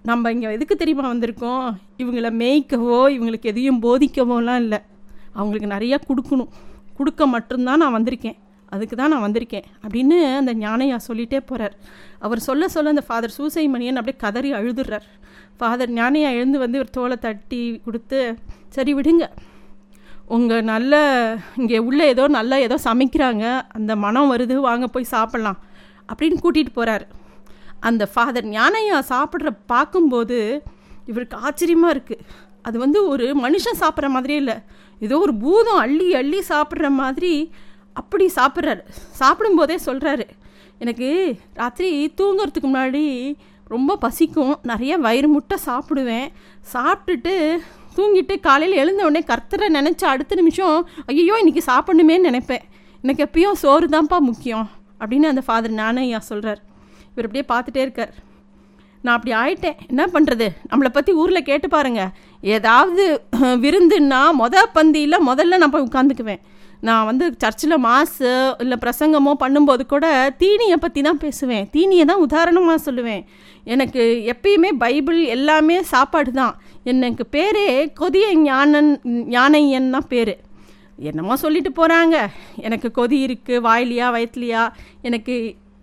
நம்ம இங்கே எதுக்கு தெரியுமா வந்திருக்கோம்? இவங்களை மேய்க்கவோ இவங்களுக்கு எதையும் போதிக்கவோலாம் இல்லை. அவங்களுக்கு நிறையா கொடுக்கணும். கொடுக்க மட்டும்தான் நான் வந்திருக்கேன். அதுக்கு தான் நான் வந்திருக்கேன் அப்படின்னு அந்த ஞானையா சொல்லிகிட்டே போகிறார் அவர் சொல்ல சொல்ல அந்த ஃபாதர் சூசை மணியன் அப்படியே கதறி அழுதுடுறார் ஃபாதர் ஞானையா எழுந்து வந்து ஒரு தோலை தட்டி கொடுத்து சரி விடுங்க. உங்கள் நல்ல இங்கே உள்ள ஏதோ நல்லா ஏதோ சமைக்கிறாங்க. அந்த மனம் வருது வாங்க போய் சாப்பிட்லாம் அப்படின்னு கூட்டிகிட்டு போகிறார் அந்த ஃபாதர் ஞானையா சாப்பிட்ற பார்க்கும்போது இவருக்கு ஆச்சரியமாக இருக்குது அது வந்து ஒரு மனுஷன் சாப்பிட்ற மாதிரியே இல்லை. ஏதோ ஒரு பூதம் அள்ளி அள்ளி சாப்பிட்ற மாதிரி அப்படி சாப்பிட்றாரு. சாப்பிடும்போதே சொல்கிறாரு எனக்கு ராத்திரி தூங்குறதுக்கு முன்னாடி ரொம்ப பசிக்கும். நிறைய வயிறு முட்டை சாப்பிடுவேன். சாப்பிட்டுட்டு தூங்கிட்டு காலையில் எழுந்த உடனே கர்த்தரை நினச்ச அடுத்த நிமிஷம் ஐயோ இன்றைக்கி சாப்பிடணுமே நினைப்பேன். எனக்கு எப்பயும் சோறு தான்ப்பா முக்கியம். அப்படின்னு அந்த ஃபாதர் நானையா சொல்கிறார் இவர் அப்படியே பார்த்துட்டே இருக்கார். நான் அப்படி ஆயிட்டேன். என்ன பண்ணுறது நம்மளை பற்றி ஊரில் கேட்டு பாருங்கள் ஏதாவது விருந்துன்னா மொதல் பந்தியில் முதல்ல நான் போய் உட்காந்துக்குவேன். நான் வந்து சர்ச்சில் மாசு இல்லை பிரசங்கமோ பண்ணும்போது கூட தீனியை பற்றி தான் பேசுவேன். தீனியை தான் உதாரணமாக சொல்லுவேன். எனக்கு எப்பயுமே பைபிள் எல்லாமே சாப்பாடு தான். எனக்கு பேரே கொதிய ஞானன் ஞானையன் தான் பேர். என்னமோ சொல்லிட்டு போகிறாங்க எனக்கு கொதி இருக்குது வாயிலியா வயிற்றுலையா எனக்கு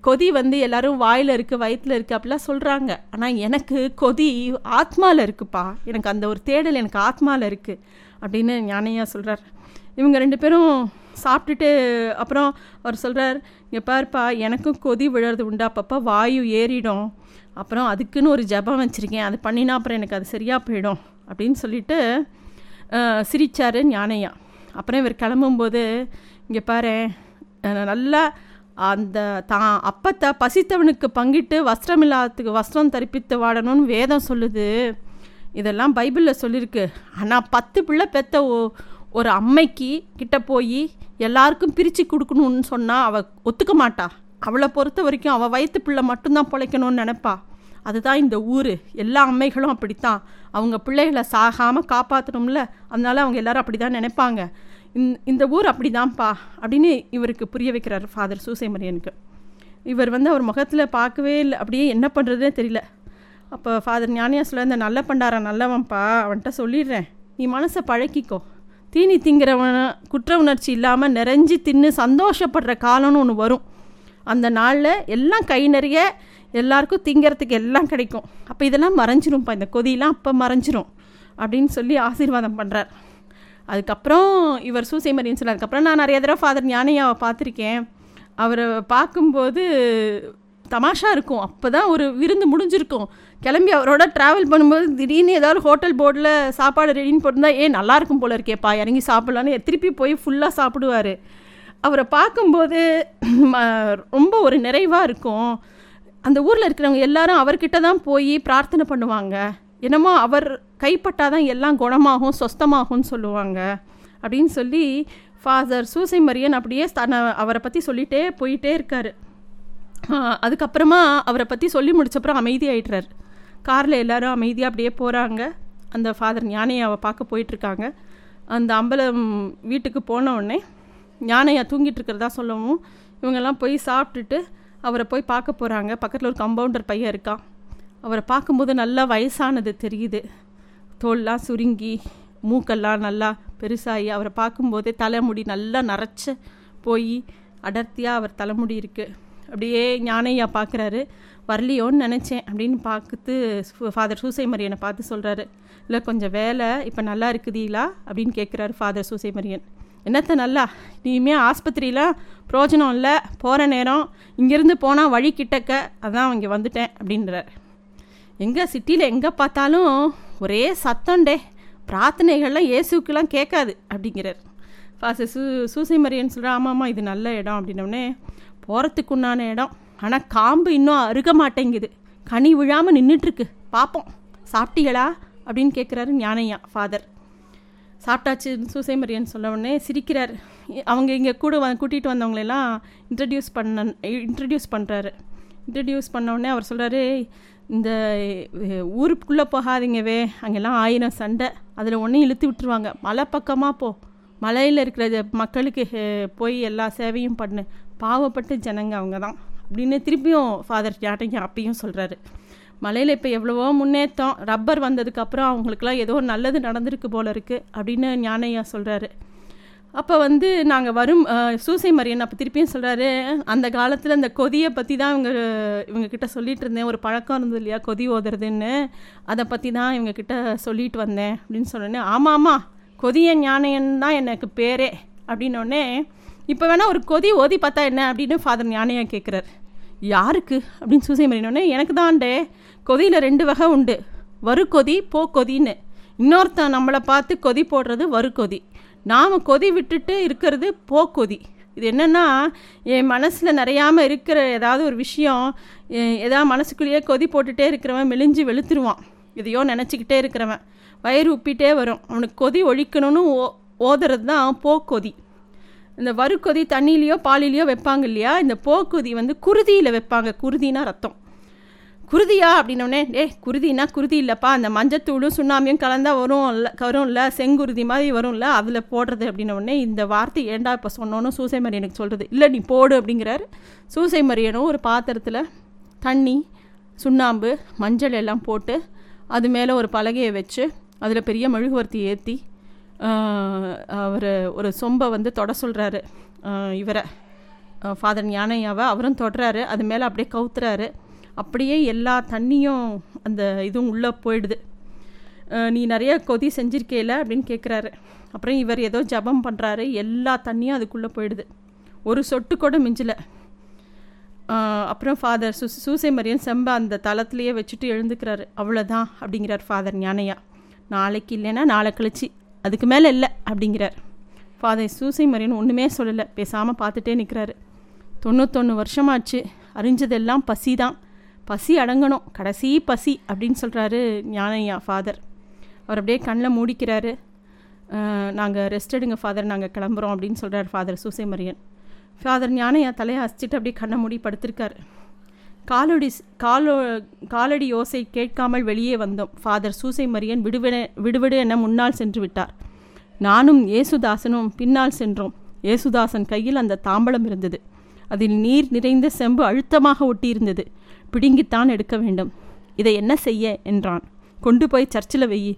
கொதி வந்து எல்லாரும் வாயில் இருக்குது வயிற்றில் இருக்குது அப்படிலாம் சொல்கிறாங்க ஆனால் எனக்கு கொதி ஆத்மாவில் இருக்குப்பா. எனக்கு அந்த ஒரு தேடல் எனக்கு ஆத்மாவில் இருக்குது அப்படின்னு ஞானையாக சொல்கிறார் இவங்க ரெண்டு பேரும் சாப்பிட்டுட்டு அப்புறம் அவர் சொல்கிறார் இங்கே பாருப்பா எனக்கும் கொதி விழுறது உண்டு? அப்பப்போ வாயு ஏறிடும். அப்புறம் அதுக்குன்னு ஒரு ஜபம் வச்சுருக்கேன். அது பண்ணினா அப்புறம் எனக்கு அது சரியாக போயிடும். அப்படின்னு சொல்லிட்டு சிரித்தார் ஞானையா அப்புறம் இவர் கிளம்பும்போது இங்கே பாரு நல்லா அந்த தான் அப்பத்தை பசித்தவனுக்கு பங்கிட்டு வஸ்திரம் இல்லாததுக்கு வஸ்திரம் தரிப்பித்து வாடணும்னு வேதம் சொல்லுது. இதெல்லாம் பைபிளில் சொல்லியிருக்கு ஆனால் பத்து பிள்ளை பெத்த ஒரு அம்மைக்கு கிட்ட போய் எல்லாருக்கும் பிரித்து கொடுக்கணும்னு சொன்னால் அவள் ஒத்துக்க மாட்டா. அவளை பொறுத்த வரைக்கும் அவள் வயிற்று பிள்ளை மட்டும்தான் பிழைக்கணும்னு நினப்பா. அதுதான் இந்த ஊர். எல்லா அம்மைகளும் அப்படித்தான். அவங்க பிள்ளைகளை சாகாமல் காப்பாற்றணும்ல அதனால அவங்க எல்லாரும் அப்படி தான் நினைப்பாங்க இந்த ஊர் அப்படி தான்ப்பா அப்படின்னு இவருக்கு புரிய வைக்கிறார் ஃபாதர் சூசைமரியனுக்கு. இவர் வந்து அவர் முகத்தில் பார்க்கவே இல்லை. அப்படியே என்ன பண்ணுறதுனே தெரியல. அப்போ ஃபாதர் ஞானியா சொல்ல இந்த நல்ல பண்டாரன் நல்லவன்ப்பா. அவன்கிட்ட சொல்லிடுறேன். நீ மனசை பழக்கிக்கோ. தீனி திங்கிறவன குற்ற உணர்ச்சி இல்லாமல் நிறைஞ்சி தின்னு சந்தோஷப்படுற காலம்னு ஒன்று வரும். அந்த நாளில் எல்லாம் கை நிறைய எல்லாருக்கும் திங்கிறதுக்கு எல்லாம் கிடைக்கும். அப்போ இதெல்லாம் மறைஞ்சிரும்ப்பா இந்த கொதியெலாம் அப்போ மறைஞ்சிரும் அப்படின்னு சொல்லி ஆசீர்வாதம் பண்ணுறார் அதுக்கப்புறம் இவர் சூசை மரியன் அதுக்கப்புறம் நான் நிறைய தடவை ஃபாதர் ஞானையாவை பார்த்துருக்கேன். அவரை பார்க்கும்போது தமாஷா இருக்கும். அப்போ தான் ஒரு விருந்து முடிஞ்சிருக்கும். கிளம்பி அவரோட ட்ராவல் பண்ணும்போது திடீர்னு ஏதாவது ஹோட்டல் போர்டில் சாப்பாடு ரெடின்னு போட்டிருந்தா ஏ நல்லாயிருக்கும் போல இருக்கேப்பா இறங்கி சாப்பிட்லான்னு திருப்பி போய் ஃபுல்லாக சாப்பிடுவார். அவரை பார்க்கும்போது ரொம்ப ஒரு நிறைவாக இருக்கும். அந்த ஊரில் இருக்கிறவங்க எல்லாரும் அவர்கிட்ட தான் போய் பிரார்த்தனை பண்ணுவாங்க. என்னமோ அவர் கைப்பட்டால் தான் எல்லாம் குணமாகும் சொஸ்தமாகும்னு சொல்லுவாங்க. அப்படின்னு சொல்லி ஃபாதர் சூசை மரியன் அப்படியே தன்னை அவரை பற்றி சொல்லிகிட்டே போயிட்டே இருக்கார். அதுக்கப்புறமா அவரை பற்றி சொல்லி முடிச்சப்பறம் அமைதியாயிட்டுறார் காரில் எல்லோரும் அமைதியாக அப்படியே போகிறாங்க அந்த ஃபாதர் ஞானையாவை பார்க்க போயிட்டுருக்காங்க. அந்த அம்பலம் வீட்டுக்கு போன உடனே ஞானையா தூங்கிட்டு இருக்கிறதா சொல்லவும் இவங்கெல்லாம் போய் சாப்பிட்டுட்டு அவரை போய் பார்க்க போகிறாங்க பக்கத்தில் ஒரு கம்பவுண்டர் பையன் இருக்கான். அவரை பார்க்கும்போது நல்லா வயசானது தெரியுது. தோல்லாம் சுருங்கி மூக்கெல்லாம் நல்லா பெருசாகி அவரை பார்க்கும்போதே தலைமுடி நல்லா நரைச்ச போய் அடர்த்தியாக அவர் தலைமுடி இருக்குது அப்படியே ஞானையா பார்க்குறாரு. வரலையோன்னு நினச்சேன் அப்படின்னு பார்த்து ஃபாதர் சூசை மரியனை பார்த்து சொல்கிறாரு இல்லை கொஞ்சம் வேலை இப்போ நல்லா இருக்குதீங்களா அப்படின்னு கேட்குறாரு ஃபாதர் சூசை மரியன் என்னத்த நல்லா? இனிமே ஆஸ்பத்திரியில் பிரோஜனம் இல்லை போகிற நேரம் இங்கேருந்து போனால் வழி கிட்டக்க அதான் இங்கே வந்துட்டேன் அப்படின்றார். எங்கே சிட்டியில் எங்கே பார்த்தாலும் ஒரே சத்தம்டே பிரார்த்தனைகள்லாம் இயேசுக்கெலாம் கேட்காது அப்படிங்கிறார். ஃபாஸ்ட் சூ சூசை மரியன் சொல்கிறேன் ஆமாம்மா இது நல்ல இடம் அப்படின்னோடனே போகிறதுக்குண்டான இடம். ஆனால் காம்பு இன்னும் அருக மாட்டேங்குது. கனி விழாமல் நின்றுட்டுருக்கு பார்ப்போம் சாப்பிட்டீங்களா? அப்படின்னு கேட்குறாரு ஞானையா ஃபாதர் சாப்பிட்டாச்சு சூசைமரியன் சொல்ல உடனே சிரிக்கிறார். அவங்க இங்கே கூட வ கூட்டிகிட்டு வந்தவங்களெல்லாம் இன்ட்ரடியூஸ் பண்ண இன்ட்ரடியூஸ் பண்ணுறாரு இன்ட்ரடியூஸ் பண்ண உடனே அவர் சொல்கிறாரு இந்த ஊருக்குள்ளே போகாதீங்கவே அங்கெல்லாம் ஆயிரம் சண்டை. அதில் ஒன்றும் இழுத்து விட்டுருவாங்க. மலை பக்கமாக போ. மலையில் இருக்கிற மக்களுக்கு போய் எல்லா சேவையும் பண்ணு. பாவப்பட்ட ஜனங்க அவங்க தான் அப்படின்னு திருப்பியும் ஃபாதர் ஜாட்டைங்க அப்பையும் சொல்கிறாரு மலையில் இப்போ எவ்வளவோ முன்னேற்றம் ரப்பர் வந்ததுக்கப்புறம் அவங்களுக்குலாம் ஏதோ நல்லது நடந்திருக்கு போல இருக்குது அப்படின்னு ஞானையா சொல்கிறாரு அப்போ வந்து நாங்கள் வரும் சூசை மரியன் அப்போ திருப்பியும் சொல்கிறாரு அந்த காலத்தில் அந்த கொதியை பற்றி தான் இவங்க இவங்கக்கிட்ட சொல்லிகிட்டு இருந்தேன். ஒரு பழக்கம் இருந்தது இல்லையா கொதி ஓதுறதுன்னு. அதை பற்றி தான் இவங்கக்கிட்ட சொல்லிட்டு வந்தேன் அப்படின்னு சொன்னோன்னே ஆமாம் ஆமாம் கொதிய ஞானையன் தான் எனக்கு பேரே அப்படின்னோடனே இப்போ வேணால் ஒரு கொதி ஓதி பார்த்தா என்ன அப்படின்னு ஃபாதர் ஞானையா கேட்குறாரு யாருக்கு? அப்படின்னு சூசை மறினோடனே எனக்கு தான்டே கொதியில் ரெண்டு வகை உண்டு. வரு கொதி போ கொதின்னு இன்னொருத்தன் நம்மளை பார்த்து கொதி போடுறது வரு கொதி நாம் கொதி விட்டுட்டு இருக்கிறது போக்கொதி. இது என்னென்னா என் மனசில் நிறையாமல் இருக்கிற ஏதாவது ஒரு விஷயம் ஏதாவது மனசுக்குள்ளேயே கொதி போட்டுகிட்டே இருக்கிறவன் மெலிஞ்சு வெளுத்துருவான். இதையோ நினச்சிக்கிட்டே இருக்கிறவன். வயிறு உப்பிட்டே வரும். அவனுக்கு கொதி ஒழிக்கணும்னு ஓ ஓதுறது தான் போக்கொதி. இந்த வறுக்கொதி தண்ணியிலையோ பாலிலையோ வைப்பாங்க இல்லையா? இந்த போக்குதி வந்து குருதியில் வைப்பாங்க. குருதினா ரத்தம். குருதியா அப்படின்னோடனே ஏ குருதினா குருதி இல்லைப்பா. அந்த மஞ்சத்தூளும் சுண்ணாமியும் கலந்தால் வரும் இல்லை வரும் இல்லை செங்குருதி மாதிரி வரும்ல. அதில் போடுறது அப்படின்னோடனே இந்த வார்த்தை ஏண்டா இப்போ சொன்னோன்னு சூசை மரியனுக்கு சொல்கிறது இல்லை நீ போடு அப்படிங்கிறாரு. சூசை மரியனும் ஒரு பாத்திரத்தில் தண்ணி சுண்ணாம்பு மஞ்சள் எல்லாம் போட்டு அது மேலே ஒரு பலகையை வச்சு அதில் பெரிய மெழுகுவர்த்தி ஏற்றி அவர் ஒரு சொம்பை வந்து தொட சொல்கிறாரு இவரை. ஃபாதர் ஞானையாவை அவரும் தொடுறாரு. அது மேலே அப்படியே கவுத்துறாரு. அப்படியே எல்லா தண்ணியும் அந்த இதுவும் உள்ளே போயிடுது. நீ நிறைய கொதி செஞ்சிருக்கேல அப்படின்னு கேட்குறாரு அப்புறம் இவர் ஏதோ ஜபம் பண்ணுறாரு எல்லா தண்ணியும் அதுக்குள்ளே போயிடுது. ஒரு சொட்டு கூட மிஞ்சலை. அப்புறம் ஃபாதர் சு சூசை மரியன் செம்ப அந்த தளத்துலேயே வச்சுட்டு எழுந்துக்கிறாரு. அவ்வளோதான் அப்படிங்கிறார் ஃபாதர் ஞானையா நாளைக்கு இல்லைன்னா நாளை கழிச்சு. அதுக்கு மேலே இல்லை அப்படிங்கிறார். ஃபாதர் சூசை மரியன் ஒன்றுமே சொல்லலை. பேசாமல் பார்த்துட்டே நிற்கிறாரு தொண்ணூத்தொன்று வருஷமாச்சு. அறிஞ்சதெல்லாம் பசி தான் பசி அடங்கணும். கடைசி பசி அப்படின்னு சொல்கிறாரு ஞானையா ஃபாதர் அவர் அப்படியே கண்ணில் மூடிக்கிறாரு. நாங்கள் ரெஸ்ட் எடுங்க ஃபாதர் நாங்கள் கிளம்புறோம் அப்படின்னு சொல்கிறார் ஃபாதர் சூசை மரியன் ஃபாதர் ஞானையா தலையை அசிச்சுட்டு அப்படியே கண்ணை மூடி படுத்திருக்காரு. காலடி காலோ காலடி யோசை கேட்காமல் வெளியே வந்தோம். ஃபாதர் சூசை மரியன் விடுவிட விடுவிடு என முன்னால் சென்று விட்டார். நானும் ஏசுதாசனும் பின்னால் சென்றோம். ஏசுதாசன் கையில் அந்த தாம்பலம் இருந்தது. அதில் நீர் நிறைந்த செம்பு அழுத்தமாக ஒட்டியிருந்தது. பிடுங்கித்தான் எடுக்க வேண்டும். இதை என்ன செய்ய? என்றான். கொண்டு போய் சர்ச்சில் வெயி.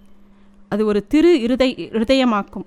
அது ஒரு திரு இருதை இருதயமாக்கும்.